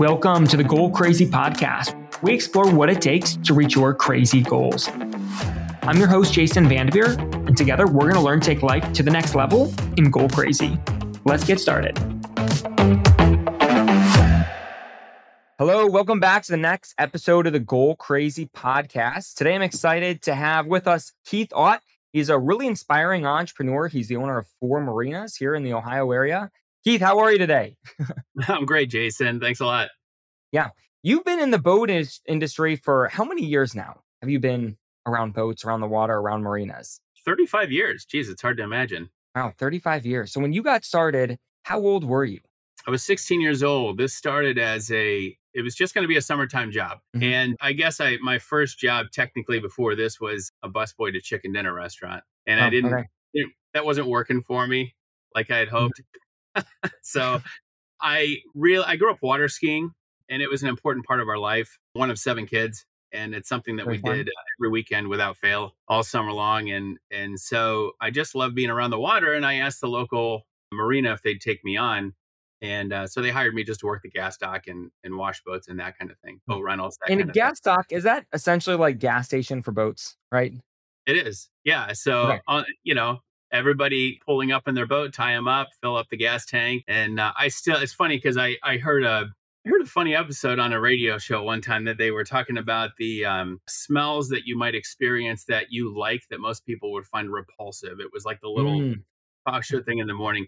Welcome to the Goal Crazy Podcast. We explore what it takes to reach your crazy goals. I'm your host, Jason Vandeveer, and together we're going to learn to take life to the next level in Goal Crazy. Let's get started. Hello, welcome back to the next episode of the Goal Crazy Podcast. Today I'm excited to have with us Keith Ott. He's a really inspiring entrepreneur. He's the owner of four marinas here in the Ohio area. Keith, how are you today? I'm great, Jason. Thanks a lot. Yeah. You've been in the boat is- industry for how many years now? Have you been around boats, around the water, around marinas? 35 years. Jeez, it's hard to imagine. Wow, 35 years. So when you got started, how old were you? I was 16 years old. This started as a it was just going to be a summertime job. Mhm. And I guess I my first job technically before this was a busboy to chicken dinner restaurant. And Oh, I didn't okay. it- that wasn't working for me like I had hoped. so I real I grew up water skiing and it was an important part of our life. One of seven kids and it's something that Very we fun. did uh, every weekend without fail all summer long and and so I just love being around the water and I asked the local marina if they'd take me on and uh, so they hired me just to work the gas dock and, and wash boats and that kind of thing boat rentals that And a kind gas dock, is that essentially like gas station for boats, right? It is. Yeah. So, Okay. uh, you know, everybody pulling up in their boat, tie them up, fill up the gas tank. And uh, I still, it's funny because I, I heard a, I heard a funny episode on a radio show one time that they were talking about the um, smells that you might experience that you like that most people would find repulsive. It was like the little Mm, talk show thing in the morning.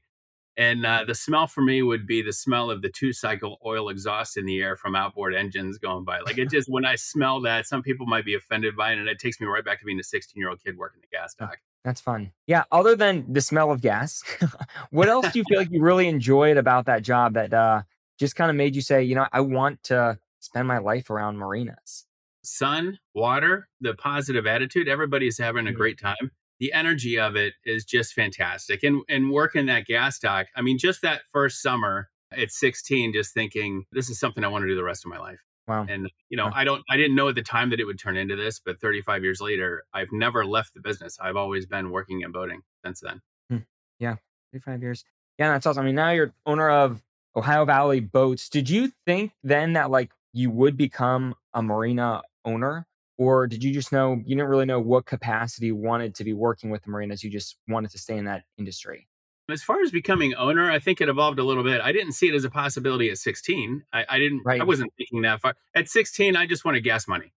And uh, the smell for me would be the smell of the two cycle oil exhaust in the air from outboard engines going by. Like it just, when I smell that, some people might be offended by it. And it takes me right back to being a 16 year old kid working the gas dock. That's fun. Yeah. Other than the smell of gas, what else do you feel like you really enjoyed about that job that uh, just kind of made you say, you know, I want to spend my life around marinas? sun, water, the positive attitude. Everybody's having a Mhm. great time. The energy of it is just fantastic. And and working that gas dock, I mean, just that first summer at 16, just thinking this is something I want to do the rest of my life. Wow. And you know. I don't I didn't know at the time that it would turn into this, but 35 years later, I've never left the business. I've always been working in boating since then. Hmm. Yeah, 35 years. Yeah, that's awesome. I mean, now you're owner of Ohio Valley Boats. Did you think then that like you would become a marina owner? Or did you just know you didn't really know what capacity you wanted to be working with the marinas? You just wanted to stay in that industry. As far as becoming owner, I think it evolved a little bit. I didn't see it as a possibility at 16. I, I didn't. I wasn't thinking that far. At 16, I just wanted gas money.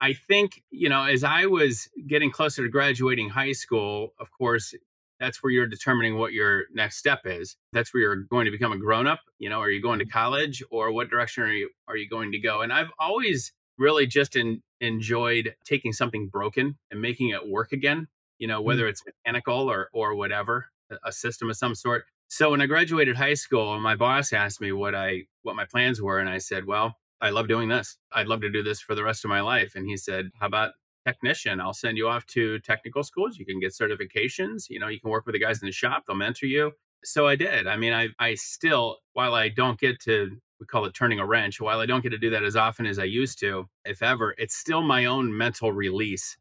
I think you know, as I was getting closer to graduating high school, of course, that's where you're determining what your next step is. That's where you're going to become a grown up. You know, are you going to mm-hmm. college, or what direction are you are you going to go? And I've always really just in, enjoyed taking something broken and making it work again. You know, mm-hmm. whether it's mechanical or or whatever, a- system of some sort. So when I graduated high school, my boss asked me what I what my plans were, and I said, "Well, I love doing this. I'd love to do this for the rest of my life." And he said, "How about technician? I'll send you off to technical schools. You can get certifications. You know, you can work with the guys in the shop. They'll mentor you." So I did. I mean, I I still, while I don't get to we call it turning a wrench, while I don't get to do that as often as I used to, if ever, it's still my own mental release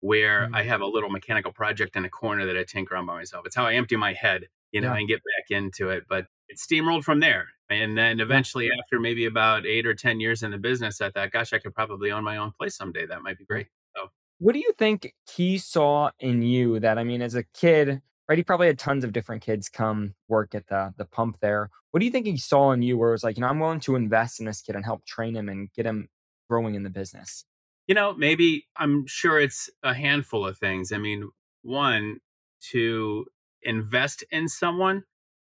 where Mm. I have a little mechanical project in a corner that I tinker on by myself. It's how I empty my head, you know, Yeah. and get back into it. But it steamrolled from there. And then eventually, after maybe about eight or 10 years in the business, I thought, gosh, I could probably own my own place someday. That might be great. What do you think he saw in you that I mean, as a kid, right? He probably had tons of different kids come work at the the pump there. What do you think he saw in you where it was like, you know, I'm willing to invest in this kid and help train him and get him growing in the business? You know, maybe I'm sure it's a handful of things. I mean, one, to invest in someone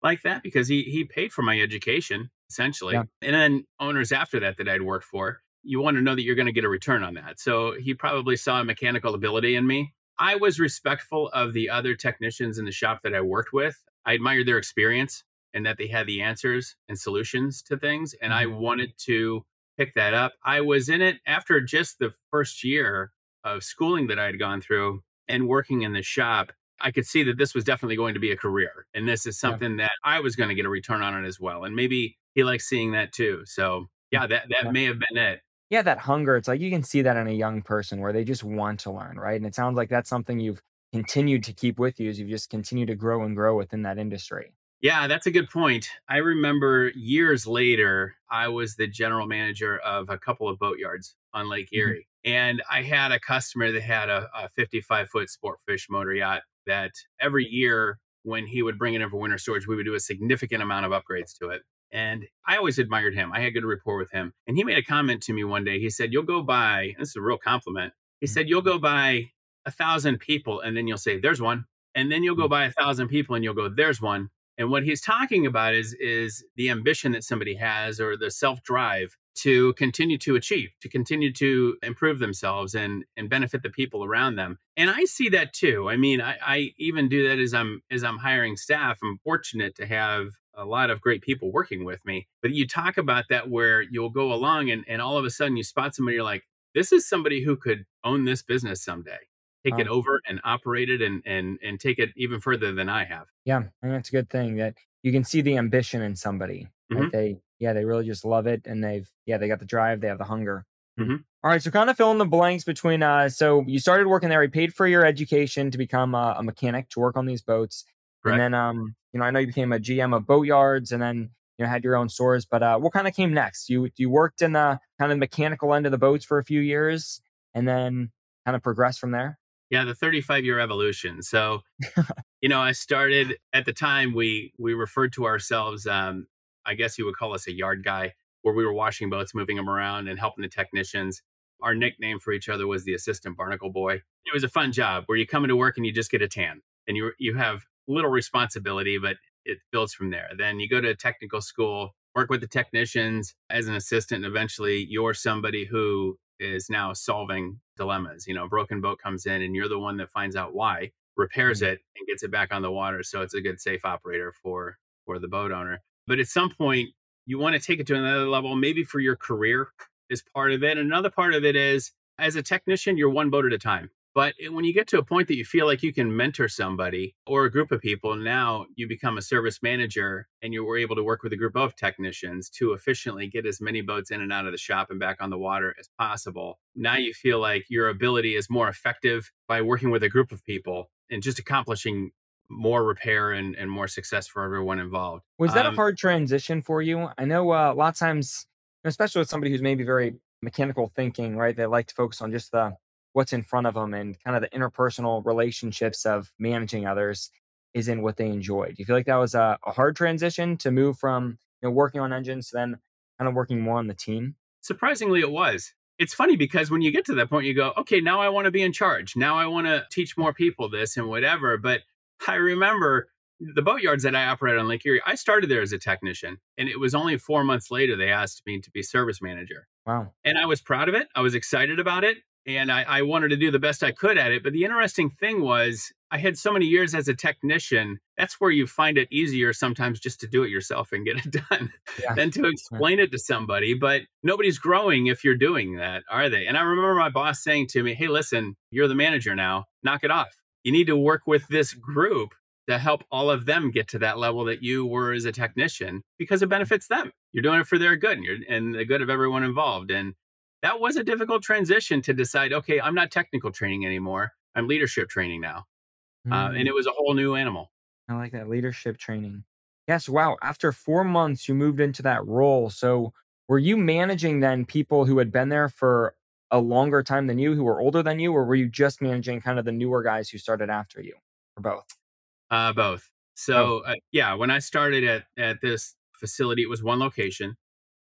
like that because he he paid for my education essentially. Yeah. And then owners after that that I'd worked for, you want to know that you're going to get a return on that. So he probably saw a mechanical ability in me. I was respectful of the other technicians in the shop that I worked with. I admired their experience and that they had the answers and solutions to things and I Mhm. wanted to pick that up. I was in it after just the first year of schooling that I had gone through and working in the shop. I could see that this was definitely going to be a career. And this is Yeah. something that I was going to get a return on it as well. And maybe he likes seeing that too. So mm, yeah, that, that Yeah. may have been it. Yeah, that hunger. It's like you can see that in a young person where they just want to learn, right? And it sounds like that's something you've continued to keep with you as you've just continued to grow and grow within that industry. Yeah, that's a good point. I remember years later, I was the general manager of a couple of boatyards on Lake Mhm. Erie. And I had a customer that had a, a 55 foot sport fish motor yacht that every year, when he would bring it in for winter storage, we would do a significant amount of upgrades to it. And I always admired him. I had good rapport with him. And he made a comment to me one day. He said, You'll go by, this is a real compliment. He Mhm. said, You'll go by a thousand people and then you'll say, There's one. And then you'll go Mhm. by a thousand people and you'll go, There's one and what he's talking about is is the ambition that somebody has or the self-drive to continue to achieve, to continue to improve themselves and and benefit the people around them. And I see that too. I mean, I, I even do that as I'm as I'm hiring staff. I'm fortunate to have a lot of great people working with me. But you talk about that where you'll go along and, and all of a sudden you spot somebody, you're like, this is somebody who could own this business someday take it over and operate it and and and take it even further than I have. Yeah, and that's a good thing that you can see the ambition in somebody, right? Mhm, They, yeah, they really just love it, and they've, yeah, they got the drive, they have the hunger. Hmm. mhm, All right, so kind of fill in the blanks between. Uh, so you started working there. You paid for your education to become a, a mechanic to work on these boats, and then, um, you know, I know you became a GM of boatyards, and then you know had your own stores. But uh, what kind of came next? You you worked in the kind of mechanical end of the boats for a few years, and then kind of progressed from there. Yeah, the 35 year evolution. So, you know, I started at the time we we referred to ourselves um I guess you would call us a yard guy where we were washing boats, moving them around and helping the technicians. Our nickname for each other was the assistant barnacle boy. It was a fun job where you come into work and you just get a tan and you you have little responsibility, but it builds from there. Then you go to technical school, work with the technicians as an assistant, and eventually you're somebody who is now solving dilemmas. You know, a broken boat comes in and you're the one that finds out why, repairs Mhm. it, and gets it back on the water. So it's a good safe operator for for the boat owner. But at some point, you want to take it to another level, maybe for your career is part of it. Another part of it is as a technician, you're one boat at a time. But when you get to a point that you feel like you can mentor somebody or a group of people, now you become a service manager and you were able to work with a group of technicians to efficiently get as many boats in and out of the shop and back on the water as possible. Now you feel like your ability is more effective by working with a group of people and just accomplishing more repair and, and more success for everyone involved. Was that a Um, hard transition for you? I know uh, a lot of times, especially with somebody who's maybe very mechanical thinking, right? They like to focus on just the what's in front of them and kind of the interpersonal relationships of managing others is in what they enjoy. Do you feel like that was a, a hard transition to move from you know working on engines to then kind of working more on the team? Surprisingly, it was. It's funny because when you get to that point, you go, okay, now I want to be in charge. Now I want to teach more people this and whatever. But I remember the boatyards that I operated on Lake Erie, I started there as a technician. And it was only four months later they asked me to be service manager. Wow. And I was proud of it. I was excited about it. And I, I wanted to do the best I could at it. But the interesting thing was, I had so many years as a technician. That's where you find it easier sometimes just to do it yourself and get it done Yeah. than to explain it to somebody. But nobody's growing if you're doing that, are they? And I remember my boss saying to me, Hey, listen, you're the manager now, knock it off. You need to work with this group to help all of them get to that level that you were as a technician because it benefits them. You're doing it for their good and, you're, and the good of everyone involved. And that was a difficult transition to decide, okay, I'm not technical training anymore. I'm leadership training now. Uh, Mm. and it was a whole new animal. I like that leadership training. Yes, wow. After four months, you moved into that role. So, were you managing then people who had been there for a longer time than you, who were older than you, or were you just managing kind of the newer guys who started after you, or both? Uh, both. Both. So uh, yeah, when I started at at this facility, it was one location.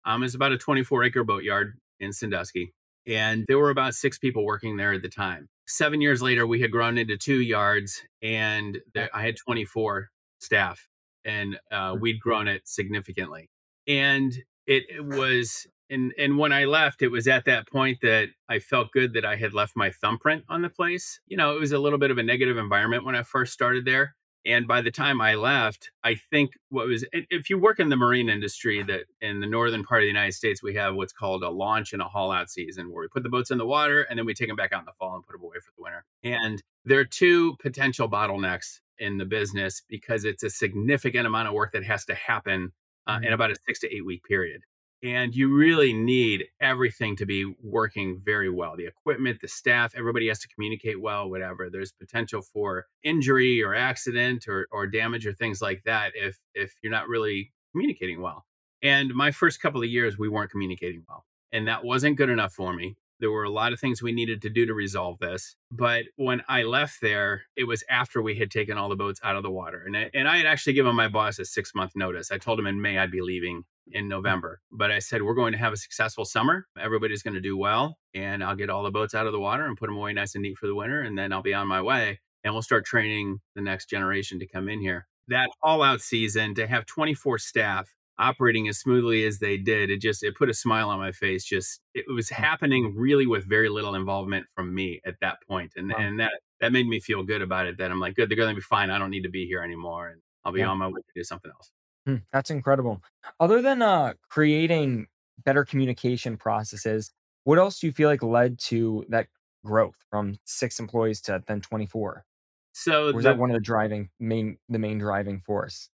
Um, it's about a 24 acre boatyard in Sandusky, and there were about six people working there at the time. Seven years later, we had grown into two yards, and there, I had 24 staff, and uh, we'd grown it significantly. And it, it was, and and when I left, it was at that point that I felt good that I had left my thumbprint on the place. You know, it was a little bit of a negative environment when I first started there and by the time I left, I think what was if you work in the marine industry that in the northern part of the United States, we have what's called a launch and a haul out season where we put the boats in the water and then we take them back out in the fall and put them away for the winter. And there are two potential bottlenecks in the business because it's a significant amount of work that has to happen uh, in Mhm. about a six to eight week period. And you really need everything to be working very well the equipment the staff everybody has to communicate well whatever there's potential for injury or accident or, or damage or things like that if if you're not really communicating well and my first couple of years we weren't communicating well and that wasn't good enough for me there were a lot of things we needed to do to resolve this. But when I left there, it was after we had taken all the boats out of the water. And I, and I had actually given my boss a six month notice. I told him in May I'd be leaving in mm. November. But I said, we're going to have a successful summer. Everybody's going to do well. And I'll get all the boats out of the water and put them away nice and neat for the winter. And then I'll be on my way. And we'll start training the next generation to come in here. That all out season to have 24 staff operating as smoothly as they did it just it put a smile on my face just it was mm. happening really with very little involvement from me at that point and wow. and that that made me feel good about it that i'm like good they're going to be fine i don't need to be here anymore and i'll be yeah. on my way to do something else hmm, that's incredible other than uh creating better communication processes what else do you feel like led to that growth from six employees to then 24 so or was the, that one of the driving main the main driving force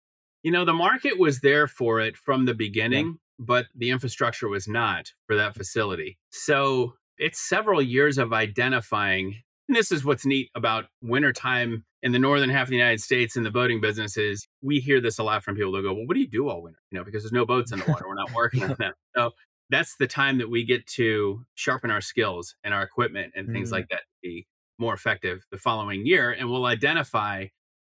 you know, the market was there for it from the beginning, yeah. but the infrastructure was not for that facility. So it's several years of identifying. And this is what's neat about wintertime in the northern half of the United States in the boating business is we hear this a lot from people that go, Well, what do you do all winter? You know, because there's no boats in the water. We're not working on them. So that's the time that we get to sharpen our skills and our equipment and things mm. like that to be more effective the following year. And we'll identify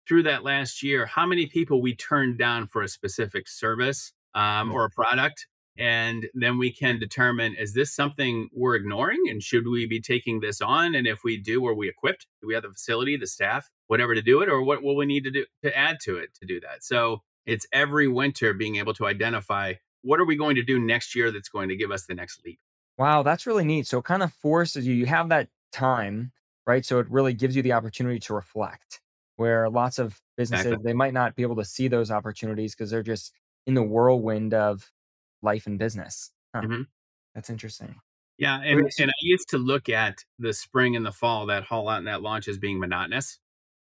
through that last year how many people we turned down for a specific service um, or a product and then we can determine is this something we're ignoring and should we be taking this on? And if we do are we equipped? Do we have the facility the staff whatever to do it or what will we need to do to add to it to do that? So it's every winter being able to identify what are we going to do next year that's going to give us the next leap? Wow that's really neat. So it kind of forces you you have that time right? So it really gives you the opportunity to reflect where lots of businesses exactly. they might not be able to see those opportunities because they're just in the whirlwind of life and business. Huh. Mm-hmm. That's interesting. Yeah, and, and I used to look at the spring and the fall, that haul out and that launch as being monotonous.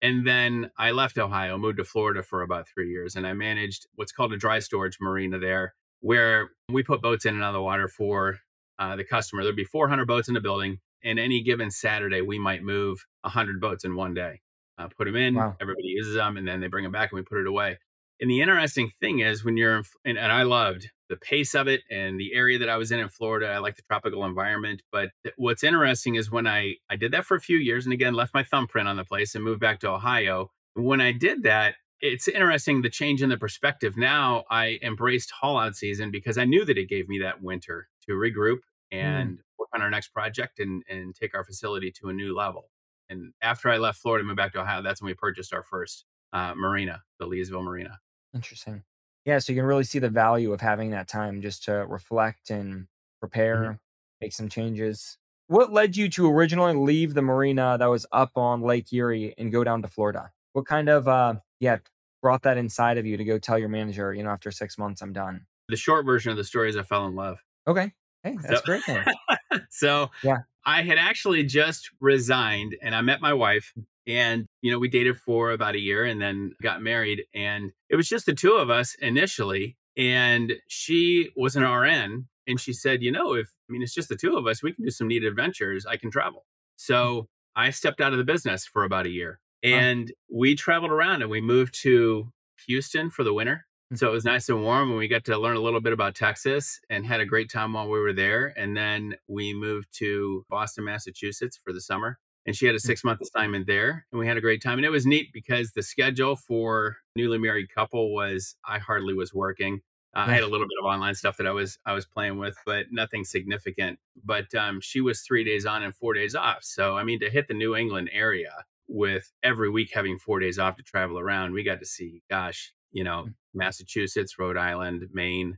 And then I left Ohio, moved to Florida for about three years, and I managed what's called a dry storage marina there, where we put boats in and out of the water for uh, the customer. There'd be 400 boats in the building, and any given Saturday, we might move 100 boats in one day uh, put them in, wow. everybody uses them, and then they bring them back and we put it away. And the interesting thing is when you're, in, and, and I loved the pace of it and the area that I was in in Florida. I like the tropical environment. But what's interesting is when I, I did that for a few years and again left my thumbprint on the place and moved back to Ohio. When I did that, it's interesting the change in the perspective. Now I embraced haul out season because I knew that it gave me that winter to regroup mm. and mm. work on our next project and, and take our facility to a new level. And after I left Florida, and moved back to Ohio, that's when we purchased our first uh, marina, the Leesville Marina. Interesting. Yeah, so you can really see the value of having that time just to reflect and mm-hmm. prepare, mm-hmm. make some changes. What led you to originally leave the marina that was up on Lake Erie and go down to Florida? What kind of uh yeah brought that inside of you to go tell your manager, you know, after six months I'm done? The short version of the story is I fell in love. Okay. Hey, that's so, great. so yeah, I had actually just resigned and I met my wife and you know we dated for about a year and then got married and it was just the two of us initially and she was an RN and she said, "You know, if I mean it's just the two of us, we can do some neat adventures. I can travel." Mm. So, I stepped out of the business for about a year and we traveled around and we moved to Houston for the winter mm. so it was nice and warm and we got to learn a little bit about Texas and had a great time while we were there. And then we moved to Boston, Massachusetts for the summer. And she had a mm. six month assignment there. And we had a great time. And it was neat because the schedule for newly married couple was I hardly was working. Uh, I had a little bit of online stuff that I was I was playing with, but nothing significant. But um, she was three days on and four days off. So I mean, to hit the New England area with every week having four days off to travel around, we got to see, gosh, you know, mm. Massachusetts, Rhode Island, Maine,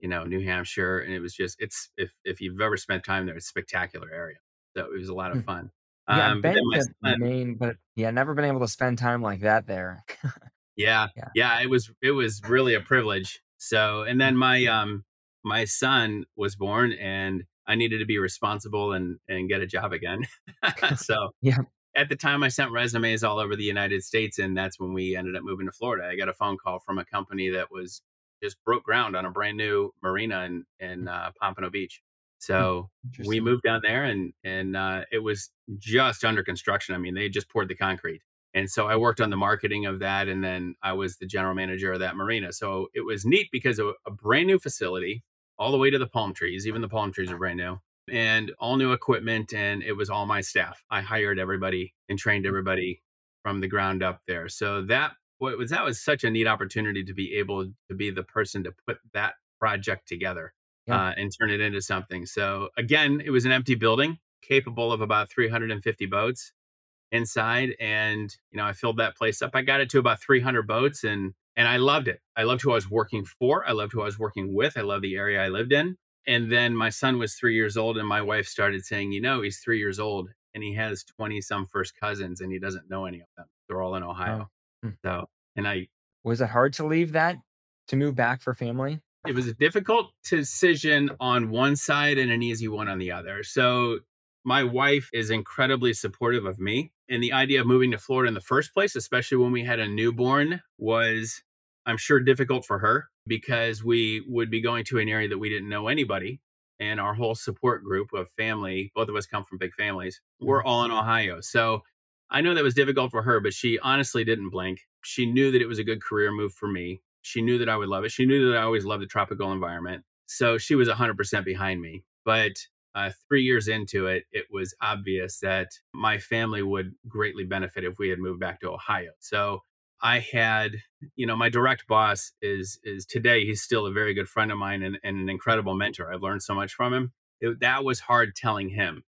you know, New Hampshire. And it was just, it's, if, if you've ever spent time there, it's a spectacular area. So it was a lot of hmm. fun. Yeah, um, I've been to son, Maine, but yeah, never been able to spend time like that there. yeah, yeah, yeah, it was it was really a privilege. So, and then my um my son was born, and I needed to be responsible and and get a job again. so yeah, at the time I sent resumes all over the United States and that's when we ended up moving to Florida. I got a phone call from a company that was just broke ground on a brand new marina in in uh, Pompano Beach. So we moved down there, and and uh, it was just under construction. I mean, they just poured the concrete, and so I worked on the marketing of that, and then I was the general manager of that marina. So it was neat because of a brand new facility, all the way to the palm trees. Even the palm trees are brand new, and all new equipment, and it was all my staff. I hired everybody and trained everybody from the ground up there. So that what was that was such a neat opportunity to be able to be the person to put that project together Yeah. uh, and turn it into something. So again, it was an empty building capable of about 350 boats inside, and you know I filled that place up. I got it to about 300 boats, and and I loved it. I loved who I was working for. I loved who I was working with. I loved the area I lived in. And then my son was three years old, and my wife started saying, you know, he's three years old and he has 20 some first cousins, and he doesn't know any of them. They're all in Ohio. Oh. So, and I Was it hard to leave that to move back for family? It was a difficult decision on one side and an easy one on the other. So my wife is incredibly supportive of me. And the idea of moving to Florida in the first place, especially when we had a newborn, was I'm sure difficult for her because we would be going to an area that we didn't know anybody. And our whole support group of family, both of us come from big families, we're all in Ohio. So I know that was difficult for her, but she honestly didn't blink. She knew that it was a good career move for me. She knew that I would love it. She knew that I always loved the tropical environment. So she was 100% behind me. But uh, three years into it, it was obvious that my family would greatly benefit if we had moved back to Ohio. So I had, you know, my direct boss is is today. He's still a very good friend of mine and, and an incredible mentor. I've learned so much from him. It, that was hard telling him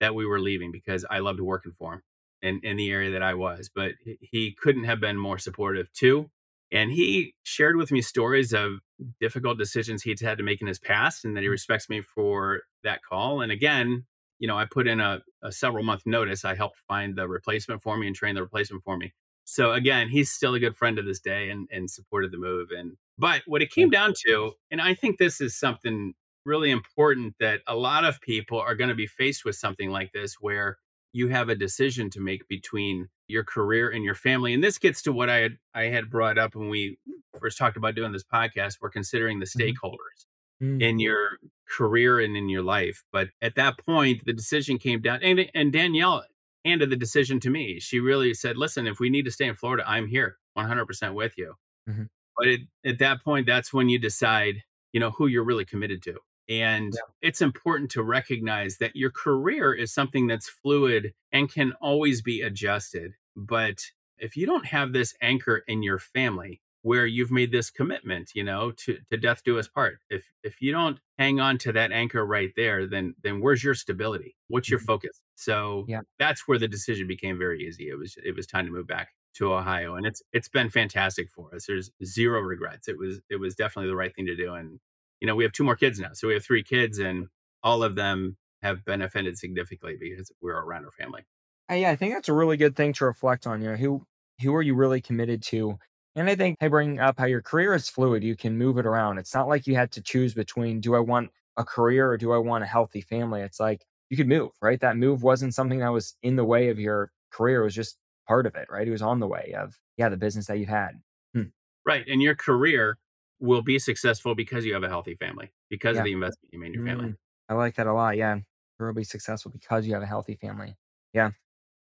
that we were leaving because I loved working for him in, in the area that I was. But he- he couldn't have been more supportive too. And he shared with me stories of difficult decisions he'd had to make in his past and that he mm. respects me for that call. And again, you know, I put in a, a several month notice. I helped find the replacement for me and train the replacement for me. So again, he's still a good friend to this day and, and supported the move. And but what it came down to, and I think this is something really important that a lot of people are going to be faced with something like this where you have a decision to make between your career and your family. And this gets to what I had I had brought up when we first talked about doing this podcast. We're considering the Mhm. stakeholders Mm. in your career and in your life. But at that point, the decision came down, and, and Danielle handed the decision to me. She really said, "Listen, if we need to stay in Florida, I'm here, 100% with you." Mhm. But it, at that point, that's when you decide, you know, who you're really committed to. And Yeah. it's important to recognize that your career is something that's fluid and can always be adjusted. But if you don't have this anchor in your family where you've made this commitment, you know, to, to death do us part, if if you don't hang on to that anchor right there, then then where's your stability? What's your Mhm. focus? So Yeah. that's where the decision became very easy. It was it was time to move back to Ohio, and it's it's been fantastic for us. There's zero regrets. It was it was definitely the right thing to do, and you know we have two more kids now, so we have three kids, and all of them have benefited significantly because we're around our family. Uh, yeah, I think that's a really good thing to reflect on. You know, who who are you really committed to? And I think I bring up how your career is fluid. You can move it around. It's not like you had to choose between do I want a career or do I want a healthy family? It's like you could move, right? That move wasn't something that was in the way of your career. It was just part of it, right? It was on the way of yeah, the business that you've had. Hmm. Right, and your career will be successful because you have a healthy family, because Yeah. of the investment you made in your family. Mm, I like that a lot. Yeah. You'll be successful because you have a healthy family. Yeah.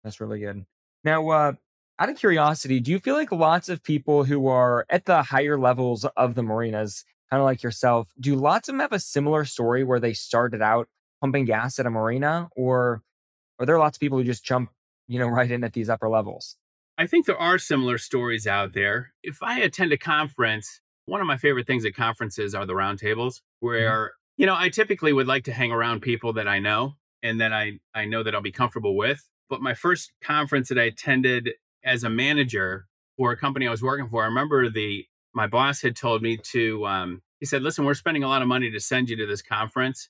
That's really good. Now, uh, out of curiosity, do you feel like lots of people who are at the higher levels of the marinas, kind of like yourself, do lots of them have a similar story where they started out pumping gas at a marina, or are there lots of people who just jump, you know, right in at these upper levels? I think there are similar stories out there. If I attend a conference, one of my favorite things at conferences are the roundtables, where you know I typically would like to hang around people that I know and that I I know that I'll be comfortable with. But my first conference that I attended as a manager for a company I was working for, I remember the my boss had told me to. Um, he said, "Listen, we're spending a lot of money to send you to this conference.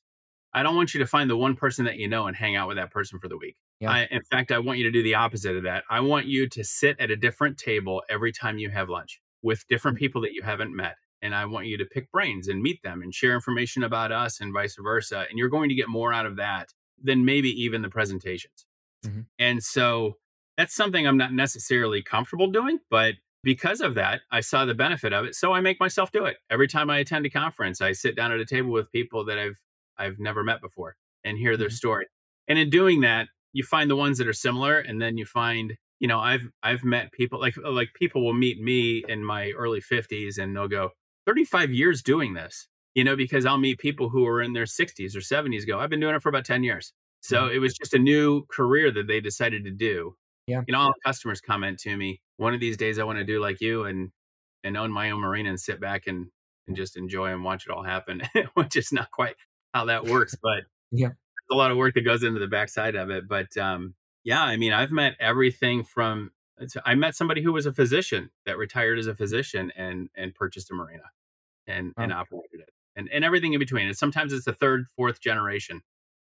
I don't want you to find the one person that you know and hang out with that person for the week. Yeah. I, in fact, I want you to do the opposite of that. I want you to sit at a different table every time you have lunch with different people that you haven't met. And I want you to pick brains and meet them and share information about us and vice versa. And you're going to get more out of that than maybe even the presentations. Mhm. And so that's something I'm not necessarily comfortable doing, but because of that, I saw the benefit of it. So I make myself do it. Every time I attend a conference, I sit down at a table with people that I've I've never met before and hear their Mhm. story. And in doing that, you find the ones that are similar and then you find, you know, I've I've met people like like people will meet me in my early 50s and they'll go 35 years doing this. You know, because I'll meet people who are in their 60s or 70s go, I've been doing it for about 10 years. So it was just a new career that they decided to do Yeah. you know, all customers comment to me, one of these days I want to do like you and and own my own marina and sit back and and just enjoy and watch it all happen, which is not quite how that works, but Yeah. a lot of work that goes into the backside of it. But um, yeah, I mean, I've met everything from I met somebody who was a physician that retired as a physician and and purchased a marina and and operated it and and everything in between. And sometimes it's the third, fourth generation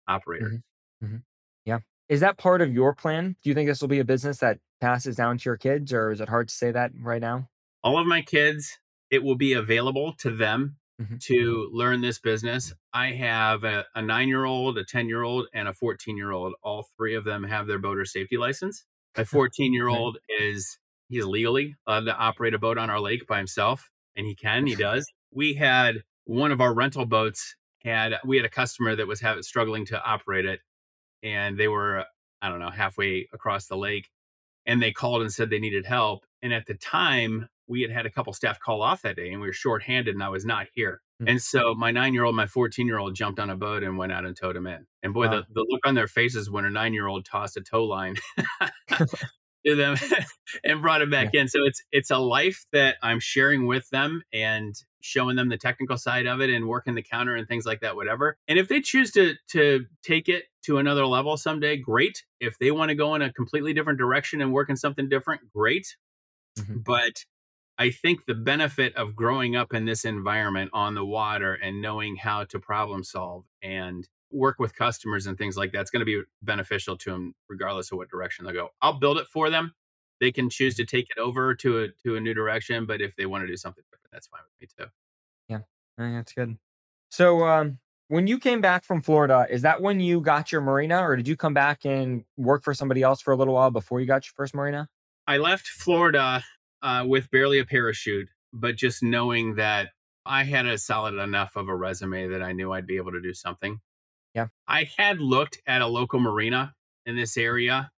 operator. Mhm. Mhm. Yeah. Is that part of your plan? Do you think this will be a business that passes down to your kids, or is it hard to say that right now? all of my kids, it will be available to them Mhm. to learn this business. I have a, a nine year old, a 10 year old, and a 14 year old. All three of them have their boater safety license. My 14 year old is, he's legally allowed to operate a boat on our lake by himself, and he can, he does. We had one of our rental boats had, we had a customer that was having, struggling to operate it, and they were, I don't know, halfway across the lake and they called and said they needed help. And at the time, we had had a couple staff call off that day and we were shorthanded and I was not here. Hmm. And so my nine year old, my 14 year old jumped on a boat and went out and towed him in. And boy, Wow. the, the look on their faces when a nine year old tossed a tow line to them and brought it back in. So it's it's a life that I'm sharing with them and showing them the technical side of it and working the counter and things like that, whatever. And if they choose to to take it to another level someday, great. If they want to go in a completely different direction and work in something different, great. Mhm. But I think the benefit of growing up in this environment on the water and knowing how to problem solve and work with customers and things like that's going to be beneficial to them regardless of what direction they go. I'll build it for them. They can choose to take it over to a to a new direction, but if they want to do something different, that's fine with me too. Yeah, that's good. So, um, when you came back from Florida, is that when you got your marina, or did you come back and work for somebody else for a little while before you got your first marina? I left Florida uh, with barely a parachute, but just knowing that I had a solid enough of a resume that I knew I'd be able to do something. Yeah. I had looked at a local marina in this area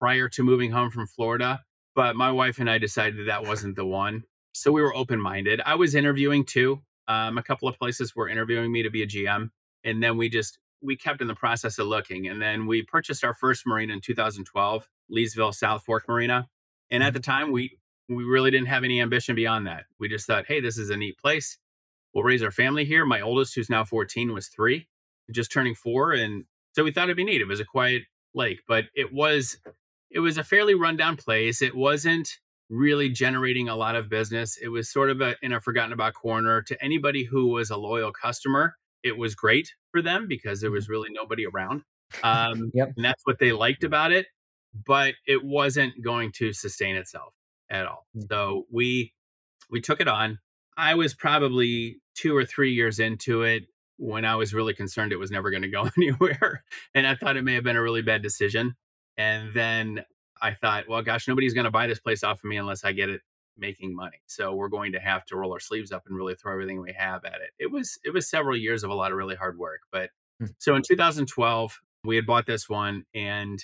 prior to moving home from Florida, but my wife and I decided that wasn't the one. So we were open minded. I was interviewing too. Um, a couple of places were interviewing me to be a GM. And then we just, we kept in the process of looking. And then we purchased our first marina in 2012, Leesville South Fork Marina. And at Mhm. the time, we we really didn't have any ambition beyond that. We just thought, hey, this is a neat place. We'll raise our family here. My oldest, who's now 14, was three, just turning four, and so we thought it'd be neat. It was a quiet lake, but it was it was a fairly rundown place. It wasn't really generating a lot of business. It was sort of a in a forgotten about corner. To anybody who was a loyal customer, it was great for them because there was really nobody around. Um, Yep. and that's what they liked about it but it wasn't going to sustain itself at all. Mm. So we we took it on. I was probably 2 or 3 years into it when I was really concerned it was never going to go anywhere and I thought it may have been a really bad decision. And then I thought, well gosh, nobody's going to buy this place off of me unless I get it making money. So we're going to have to roll our sleeves up and really throw everything we have at it. It was it was several years of a lot of really hard work, but Hmm. so in 2012 we had bought this one and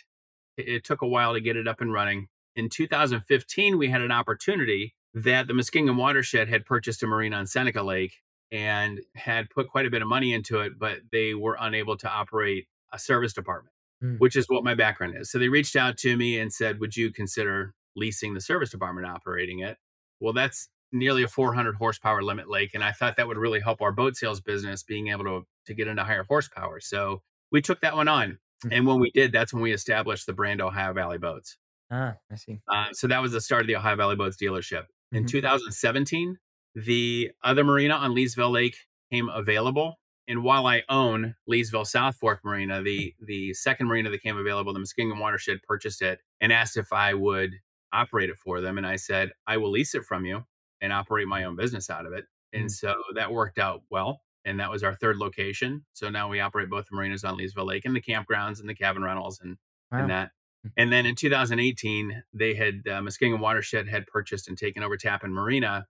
it took a while to get it up and running. In 2015, we had an opportunity that the Muskingum Watershed had purchased a marina on Seneca Lake and had put quite a bit of money into it, but they were unable to operate a service department, Mm. which is what my background is. So they reached out to me and said, Would you consider leasing the service department operating it? Well, that's nearly a 400 horsepower limit lake. And I thought that would really help our boat sales business being able to, to get into higher horsepower. So we took that one on. Mm. And when we did, that's when we established the brand Ohio Valley Boats. Ah, I see. Uh, so that was the start of the Ohio Valley Boats dealership. In Mhm. 2017, the other marina on Leesville Lake came available. And while I own Leesville South Fork Marina, the the second marina that came available, the Muskingum Watershed purchased it and asked if I would operate it for them. And I said, I will lease it from you and operate my own business out of it. And Mm. so that worked out well. And that was our third location. So now we operate both the marinas on Leesville Lake and the campgrounds and the cabin rentals and, Wow. and that. And then in 2018, they had uh, Muskingum Watershed had purchased and taken over Tappan Marina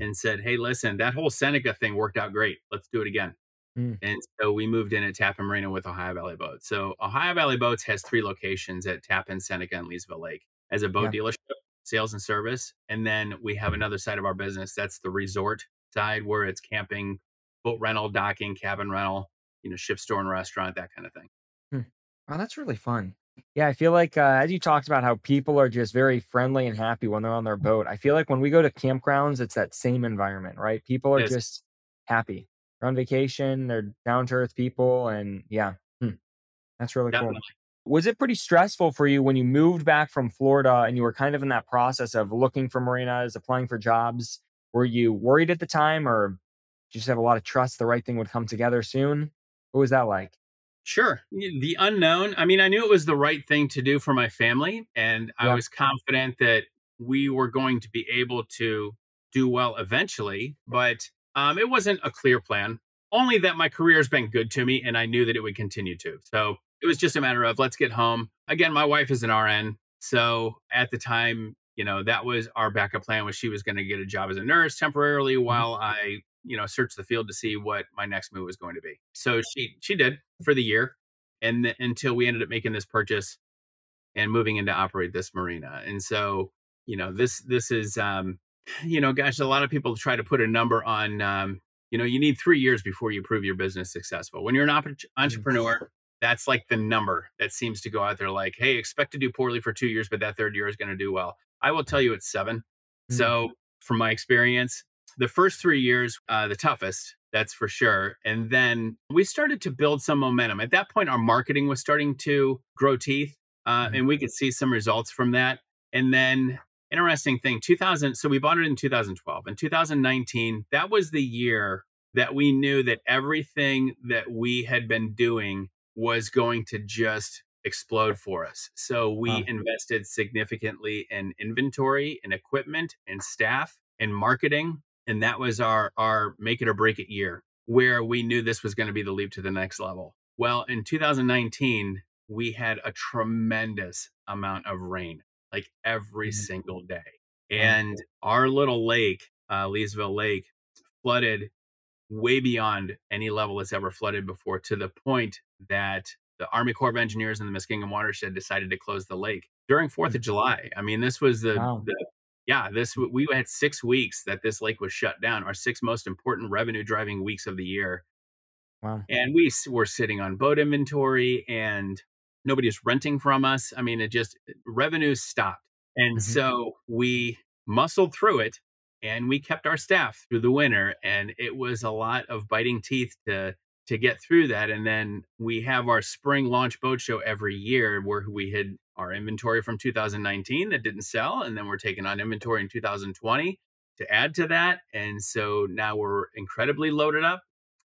and said, Hey, listen, that whole Seneca thing worked out great. Let's do it again. Mm. And so we moved in at Tappan Marina with Ohio Valley Boats. So Ohio Valley Boats has three locations at Tappan, Seneca, and Leesville Lake as a boat Yeah. dealership, sales and service. And then we have another side of our business that's the resort side where it's camping, boat rental, docking, cabin rental, you know, ship store and restaurant, that kind of thing. Oh, that's really fun. Yeah, I feel like uh, as you talked about how people are just very friendly and happy when they're on their boat. I feel like when we go to campgrounds, it's that same environment, right? People are Yes. just happy. They're on vacation, they're down to earth people, and yeah, hmm, that's really cool. Was it pretty stressful for you when you moved back from Florida and you were kind of in that process of looking for marinas, applying for jobs? Were you worried at the time, or did you just have a lot of trust the right thing would come together soon? What was that like? Sure. The unknown. I mean, I knew it was the right thing to do for my family, and I was confident that we were going to be able to do well eventually, but um, it wasn't a clear plan. Only that my career has been good to me, and I knew that it would continue to. So it was just a matter of let's get home. Again, my wife is an RN, so at the time, you know, that was our backup plan. Was she was going to get a job as a nurse temporarily while I you know search the field to see what my next move was going to be. So she she did for the year and th- until we ended up making this purchase and moving in to operate this marina. And so you know this this is um you know gosh a lot of people try to put a number on um you know you need three years before you prove your business successful. When you're an oppor- entrepreneur that's like the number that seems to go out there like hey expect to do poorly for two years but that third year is going to do well. I will tell you it's seven. Mm. so from my experience the first three years uh, the toughest that's for sure and then we started to build some momentum at that point our marketing was starting to grow teeth uh, Mhm. and we could see some results from that and then interesting thing 2000 so we bought it in 2012 in 2019 that was the year that we knew that everything that we had been doing was going to just explode for us so we Wow. invested significantly in inventory and equipment and staff and marketing and that was our our make it or break it year where we knew this was going to be the leap to the next level well in 2019 we had a tremendous amount of rain like every Mhm. single day and our little lake uh, leesville lake flooded way beyond any level it's ever flooded before to the point that the army corps of engineers and the muskingum watershed decided to close the lake during fourth of july i mean this was the, Wow. the yeah this we had six weeks that this lake was shut down our six most important revenue driving weeks of the year Wow. and we were sitting on boat inventory and nobody was renting from us i mean it just revenue stopped and Mhm. so we muscled through it and we kept our staff through the winter and it was a lot of biting teeth to to get through that and then we have our spring launch boat show every year where we had our inventory from 2019 that didn't sell and then we're taking on inventory in 2020 to add to that and so now we're incredibly loaded up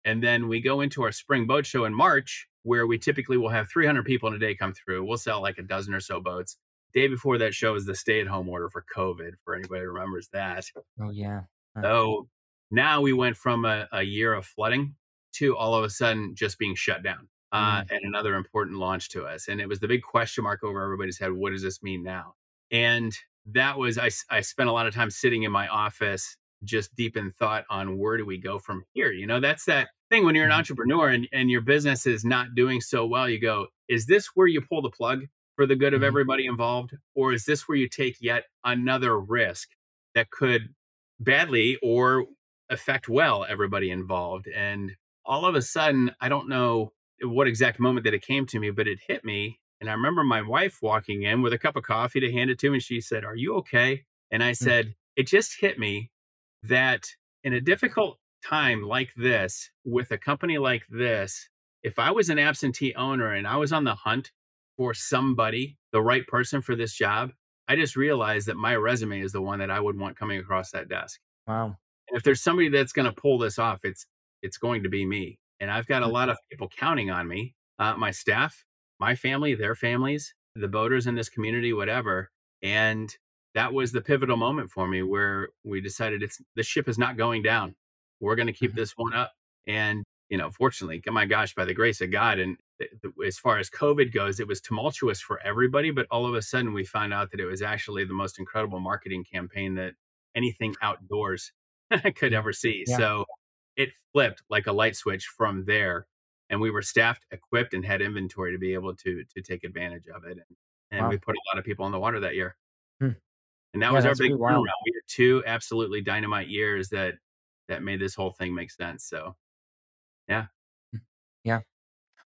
and then we go into our spring boat show in March, where we typically will have 300 people in a day come through. We'll sell like a dozen or so boats. Day before that show is the stay at home order for COVID, for anybody who remembers that. Oh yeah. Huh. So now we went from a, a year of flooding to all of a sudden just being shut down. Uh, and another important launch to us. And it was the big question mark over everybody's head what does this mean now? And that was, I, I spent a lot of time sitting in my office, just deep in thought on where do we go from here? You know, that's that thing when you're an Mhm. entrepreneur and, and your business is not doing so well, you go, is this where you pull the plug for the good of Mhm. everybody involved? Or is this where you take yet another risk that could badly or affect well everybody involved? And all of a sudden, I don't know what exact moment that it came to me, but it hit me. And I remember my wife walking in with a cup of coffee to hand it to me. And she said, Are you okay? And I mm. said, It just hit me that in a difficult time like this, with a company like this, if I was an absentee owner and I was on the hunt for somebody, the right person for this job, I just realized that my resume is the one that I would want coming across that desk. Wow. And if there's somebody that's going to pull this off, it's it's going to be me. And I've got a lot of people counting on me, uh, my staff, my family, their families, the boaters in this community, whatever. And that was the pivotal moment for me where we decided it's the ship is not going down. We're going to keep Mhm. this one up. And you know, fortunately, my gosh, by the grace of God and as far as COVID goes, it was tumultuous for everybody. But all of a sudden, we found out that it was actually the most incredible marketing campaign that anything outdoors could ever see. Yeah. So it flipped like a light switch from there. And we were staffed, equipped, and had inventory to be able to to take advantage of it. And, and wow. we put a lot of people on the water that year. Hmm. And that yeah, was our big turnaround. We had two absolutely dynamite years that that made this whole thing make sense. So, yeah, hmm. yeah.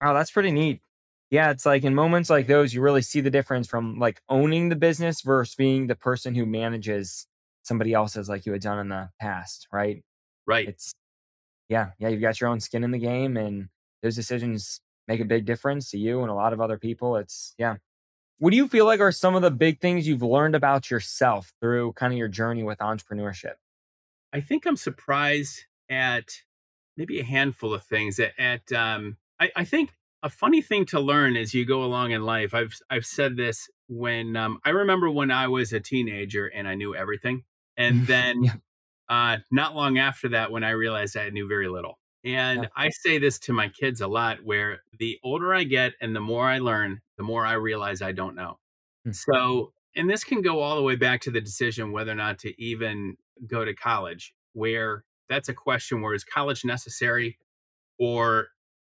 Wow, that's pretty neat. Yeah, it's like in moments like those, you really see the difference from like owning the business versus being the person who manages somebody else's, like you had done in the past, right? Right. It's yeah, yeah. You've got your own skin in the game, and those decisions make a big difference to you and a lot of other people. It's yeah. What do you feel like are some of the big things you've learned about yourself through kind of your journey with entrepreneurship? I think I'm surprised at maybe a handful of things. At, at um, I, I, think a funny thing to learn as you go along in life. I've I've said this when um, I remember when I was a teenager and I knew everything, and then yeah. Uh, not long after that, when I realized I knew very little. And yeah. I say this to my kids a lot where the older I get and the more I learn, the more I realize I don't know. Mm-hmm. So, and this can go all the way back to the decision whether or not to even go to college, where that's a question where is college necessary or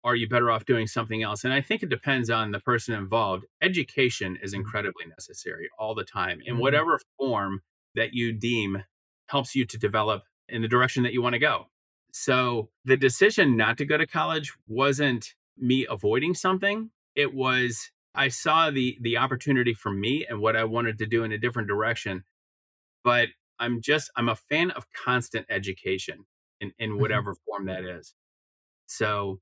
are you better off doing something else? And I think it depends on the person involved. Education is mm-hmm. incredibly necessary all the time in mm-hmm. whatever form that you deem helps you to develop in the direction that you want to go. So the decision not to go to college wasn't me avoiding something. It was I saw the the opportunity for me and what I wanted to do in a different direction. But I'm just I'm a fan of constant education in in mm-hmm. whatever form that is. So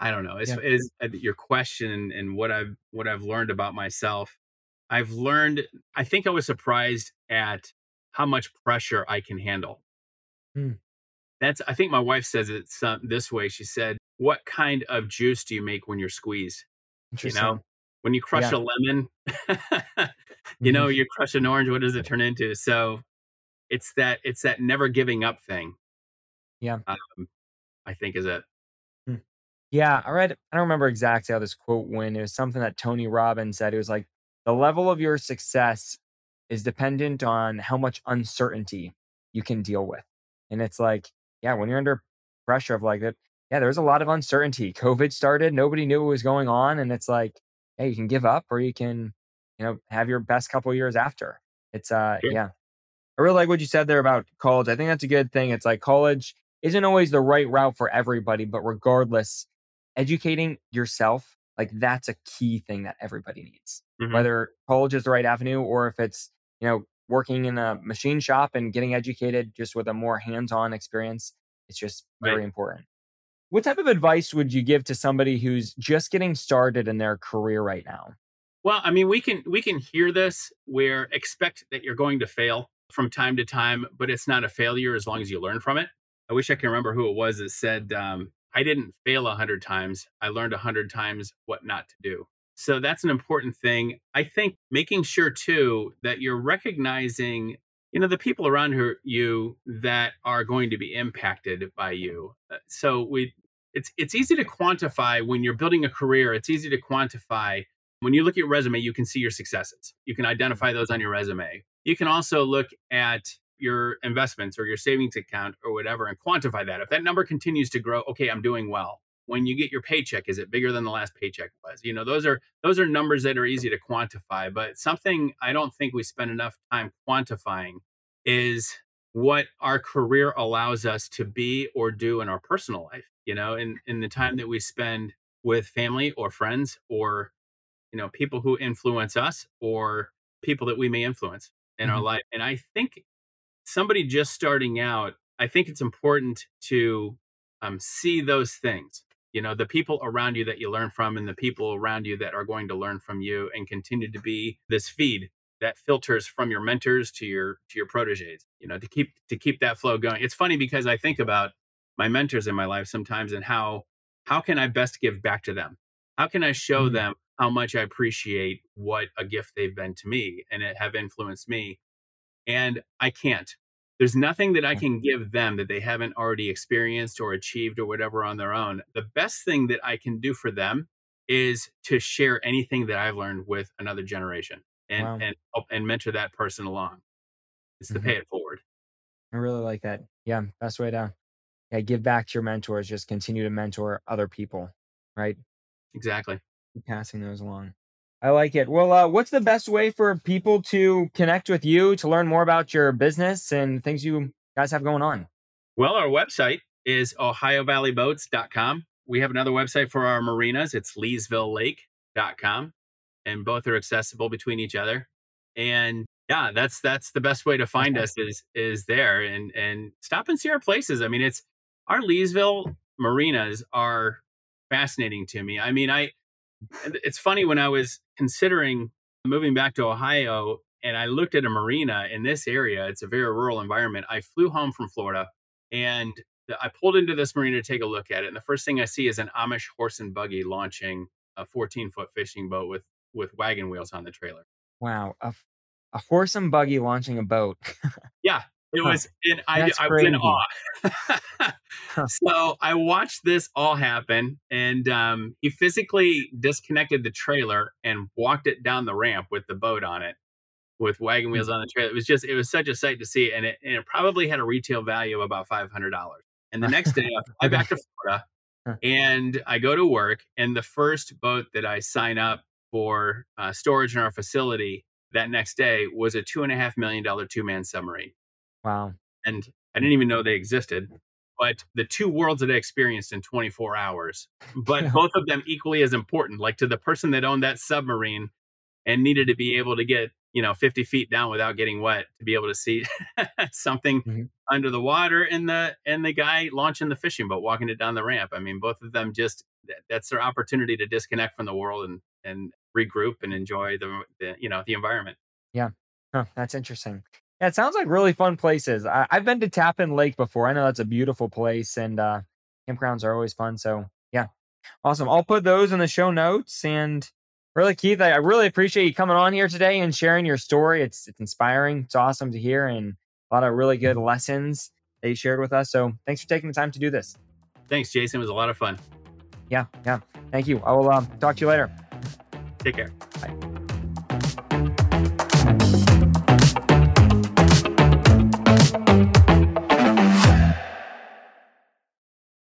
I don't know. Is yeah. as uh, your question and what I've what I've learned about myself, I've learned. I think I was surprised at how much pressure I can handle. Mm. That's I think my wife says it some, this way. She said, "What kind of juice do you make when you're squeezed? You know, when you crush yeah. a lemon, you mm-hmm. know, you crush an orange. What does it turn into? So it's that it's that never giving up thing. Yeah, um, I think is it. Hmm. Yeah, I read. I don't remember exactly how this quote went. It was something that Tony Robbins said. It was like the level of your success is dependent on how much uncertainty you can deal with. And it's like yeah, when you're under pressure of like that, yeah, there's a lot of uncertainty. COVID started, nobody knew what was going on, and it's like, hey, you can give up or you can, you know, have your best couple years after. It's uh, sure. yeah. I really like what you said there about college. I think that's a good thing. It's like college isn't always the right route for everybody, but regardless, educating yourself, like that's a key thing that everybody needs. Mm-hmm. Whether college is the right avenue or if it's, you know, working in a machine shop and getting educated just with a more hands-on experience it's just very right. important. What type of advice would you give to somebody who's just getting started in their career right now? Well i mean we can we can hear this where expect that you're going to fail from time to time but it's not a failure as long as you learn from it. I wish i can remember who it was that said um, i didn't fail a hundred times i learned a hundred times what not to do so that's an important thing. I think making sure too that you're recognizing, you know, the people around you that are going to be impacted by you. Uh, so we it's it's easy to quantify when you're building a career, it's easy to quantify when you look at your resume, you can see your successes. You can identify those on your resume. You can also look at your investments or your savings account or whatever and quantify that. If that number continues to grow, okay, I'm doing well when you get your paycheck is it bigger than the last paycheck was you know those are those are numbers that are easy to quantify but something i don't think we spend enough time quantifying is what our career allows us to be or do in our personal life you know in in the time that we spend with family or friends or you know people who influence us or people that we may influence in mm-hmm. our life and i think somebody just starting out i think it's important to um, see those things you know the people around you that you learn from and the people around you that are going to learn from you and continue to be this feed that filters from your mentors to your to your proteges you know to keep to keep that flow going. It's funny because i think about my mentors in my life sometimes and how how can i best give back to them? How can i show mm-hmm. them how much i appreciate what a gift they've been to me and it have influenced me? And i can't there's nothing that I can give them that they haven't already experienced or achieved or whatever on their own. The best thing that I can do for them is to share anything that I've learned with another generation and Wow. and help and mentor that person along. It's to Mhm. pay it forward. I really like that. Yeah, best way to yeah, give back to your mentors, just continue to mentor other people, right? Exactly. Keep passing those along. I like it. Well, uh, what's the best way for people to connect with you to learn more about your business and things you guys have going on? Well, our website is ohiovalleyboats.com. We have another website for our marinas. It's leesvillelake.com. And both are accessible between each other. And yeah, that's that's the best way to find Okay. us is is there and and stop and see our places. I mean, it's our Leesville marinas are fascinating to me. I mean, I it's funny when I was considering moving back to Ohio and I looked at a marina in this area. It's a very rural environment. I flew home from Florida and I pulled into this marina to take a look at it. And the first thing I see is an Amish horse and buggy launching a 14 foot fishing boat with with wagon wheels on the trailer. Wow, a horse and buggy launching a boat. Yeah, it was. In, I, I was in awe. So I watched this all happen, and um, he physically disconnected the trailer and walked it down the ramp with the boat on it, with wagon Hmm. wheels on the trailer. It was just, it was such a sight to see, and it, and it probably had a retail value of about five hundred dollars. And the next day, I fly back to Florida, and I go to work, and the first boat that I sign up for uh, storage in our facility that next day was a two and a half million dollar two man submarine wow. and I didn't even know they existed. But the two worlds that I experienced in 24 hours, but both of them equally as important. Like to the person that owned that submarine and needed to be able to get, you know, 50 feet down without getting wet to be able to see something Mhm. under the water and the and the guy launching the fishing boat walking it down the ramp. I mean, both of them just that's their opportunity to disconnect from the world and and regroup and enjoy the, the you know the environment. Huh, that's interesting. Yeah, it sounds like really fun places. I, I've been to Tappan Lake before. I know that's a beautiful place, and uh, campgrounds are always fun. So yeah, awesome. I'll put those in the show notes. And really, Keith, I, I really appreciate you coming on here today and sharing your story. It's it's inspiring. It's awesome to hear, and a lot of really good lessons that you shared with us. So thanks for taking the time to do this. Thanks, Jason. It was a lot of fun. Yeah, yeah. Thank you. I will um, talk to you later. Take care. Bye.